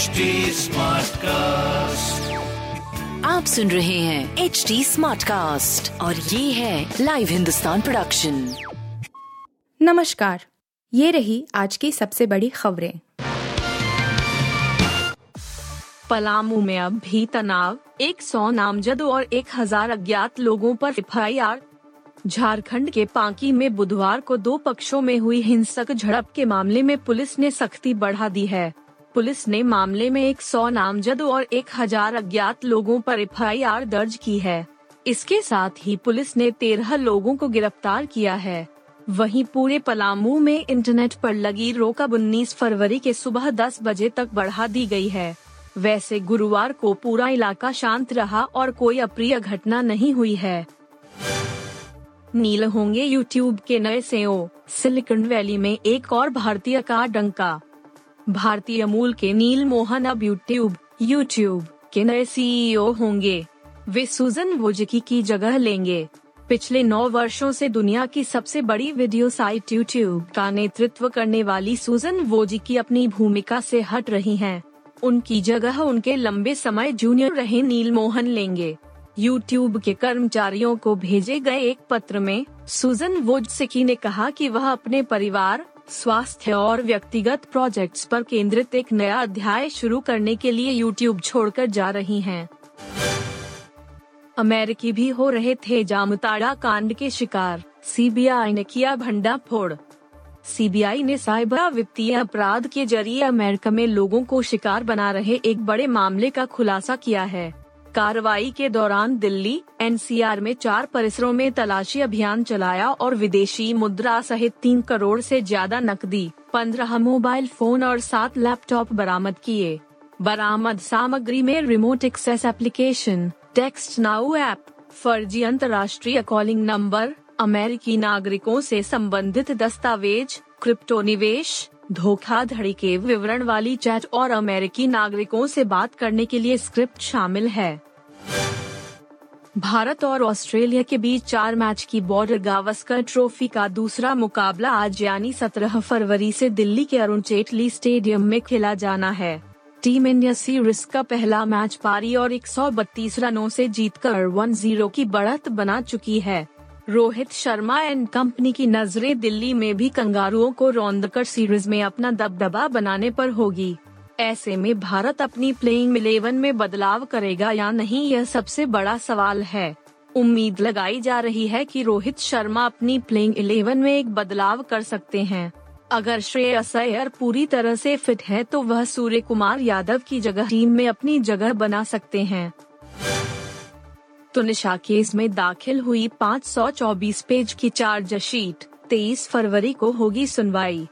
HD cast आप सुन रहे हैं एच डी स्मार्ट कास्ट और ये है लाइव हिंदुस्तान प्रोडक्शन नमस्कार ये रही आज की सबसे बड़ी खबरें। पलामू में अब भी तनाव एक सौ नामजद और एक हज़ार अज्ञात लोगों पर एफ़ झारखंड के पांकी में बुधवार को दो पक्षों में हुई हिंसक झड़प के मामले में पुलिस ने सख्ती बढ़ा दी है। पुलिस ने मामले में एक सौ नामजद और एक हज़ार अज्ञात लोगों पर एफ़ दर्ज की है। इसके साथ ही पुलिस ने तेरह लोगों को गिरफ़्तार किया है। वहीं पूरे पलामू में इंटरनेट पर लगी रोक अब उन्नीस फरवरी के सुबह 10 बजे तक बढ़ा दी गई है। वैसे गुरुवार को पूरा इलाका शांत रहा और कोई अप्रिय घटना नहीं हुई है। नील होंगे यूट्यूब के नए सीईओ, सिलिकॉन वैली में एक और भारतीय का डंका। भारतीय मूल के नील मोहन अब यूट्यूब यूट्यूब के नए सीईओ होंगे। वे सुजन वोजकी की जगह लेंगे। पिछले नौ वर्षों से दुनिया की सबसे बड़ी वीडियो साइट यूट्यूब का नेतृत्व करने वाली सुजन वोजिकी अपनी भूमिका से हट रही हैं। उनकी जगह उनके लंबे समय जूनियर रहे नील मोहन लेंगे। यूट्यूब के कर्मचारियों को भेजे गए एक पत्र में सुजन वोजसिकी ने कहा कि वह अपने परिवार स्वास्थ्य और व्यक्तिगत प्रोजेक्ट्स पर केंद्रित एक नया अध्याय शुरू करने के लिए यूट्यूब छोड़कर जा रही हैं। अमेरिकी भी हो रहे थे जामताड़ा कांड के शिकार। सीबीआई ने किया भंडा फोड़ सीबीआई ने साइबर वित्तीय अपराध के ज़रिए अमेरिका में लोगों को शिकार बना रहे एक बड़े मामले का खुलासा किया है। कार्रवाई के दौरान दिल्ली, एनसीआर में चार परिसरों में तलाशी अभियान चलाया और विदेशी मुद्रा सहित तीन करोड़ से ज़्यादा नकदी, पंद्रह मोबाइल फ़ोन और सात लैपटॉप बरामद किए। बरामद सामग्री में remote access application, text now app, फर्जी अंतर्राष्ट्रीय कॉलिंग नंबर, अमेरिकी नागरिकों से संबंधित दस्तावेज़ क्रिप्टो निवेश धोखाधड़ी के विवरण वाली चैट और अमेरिकी नागरिकों से बात करने के लिए स्क्रिप्ट शामिल है। भारत और ऑस्ट्रेलिया के बीच चार मैच की बॉर्डर गावस्कर ट्रॉफी का दूसरा मुकाबला आज यानी 17 फरवरी से दिल्ली के अरुण जेटली स्टेडियम में खेला जाना है। टीम इंडिया सीरीज़ का पहला मैच पारी और 132 रनों से जीतकर 1-0 की बढ़त बना चुकी है। रोहित शर्मा एंड कंपनी की नज़रें दिल्ली में भी कंगारुओं को रौंदकर सीरीज़ में अपना दबदबा बनाने पर होगी। ऐसे में भारत अपनी प्लेइंग इलेवन में बदलाव करेगा या नहीं यह सबसे बड़ा सवाल है। उम्मीद लगाई जा रही है कि रोहित शर्मा अपनी प्लेइंग इलेवन में एक बदलाव कर सकते हैं। अगर श्रेयस अय्यर पूरी तरह से फिट है तो वह सूर्य कुमार यादव की जगह टीम में अपनी जगह बना सकते हैं। तो निशा केस में दाखिल हुई 524 पेज की चार्जशीट 23 फरवरी को होगी सुनवाई।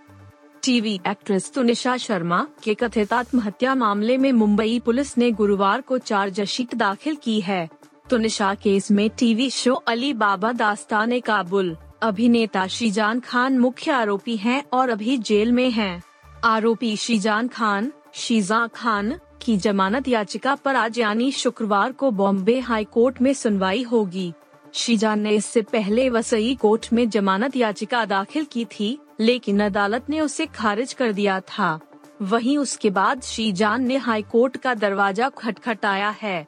टीवी एक्ट्रेस तुनिशा शर्मा के कथित आत्महत्या मामले में मुंबई पुलिस ने गुरुवार को चार्जशीट दाखिल की है। तुनिशा केस में टीवी शो अली बाबा दास्तान काबुल। अभिनेता शीजान खान मुख्य आरोपी हैं और अभी जेल में हैं। आरोपी शीजान खान, शीजा खान की जमानत याचिका पर आज यानी शुक्रवार को बॉम्बे हाई कोर्ट में सुनवाई होगी। शीजान ने इससे पहले वसई कोर्ट में जमानत याचिका दाखिल की थी, लेकिन अदालत ने उसे खारिज कर दिया था। वहीं उसके बाद शीजान ने हाई कोर्ट का दरवाज़ा खटखटाया है।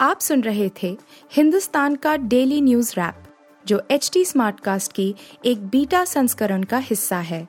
आप सुन रहे थे हिंदुस्तान का डेली न्यूज़ रैप, जो एच टी स्मार्ट कास्ट की एक बीटा संस्करण का हिस्सा है।